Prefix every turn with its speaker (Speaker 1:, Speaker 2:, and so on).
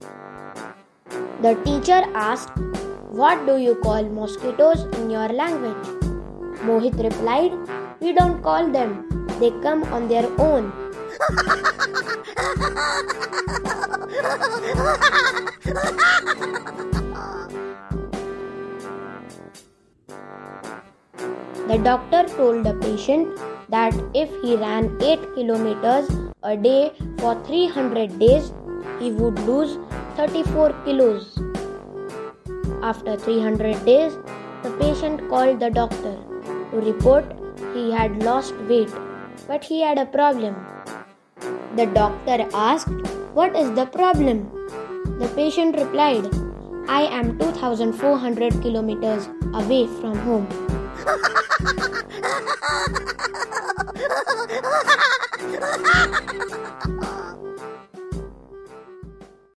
Speaker 1: The teacher asked, What do you call mosquitoes in your language? Mohit replied, We don't call them, they come on their own. The doctor told the patient that if he ran 8 kilometers a day for 300 days, he would lose 34 kilos. After 300 days, the patient called the doctor to report he had lost weight, but he had a problem. The doctor asked, What is the problem? The patient replied, I am 2400 kilometers away from home.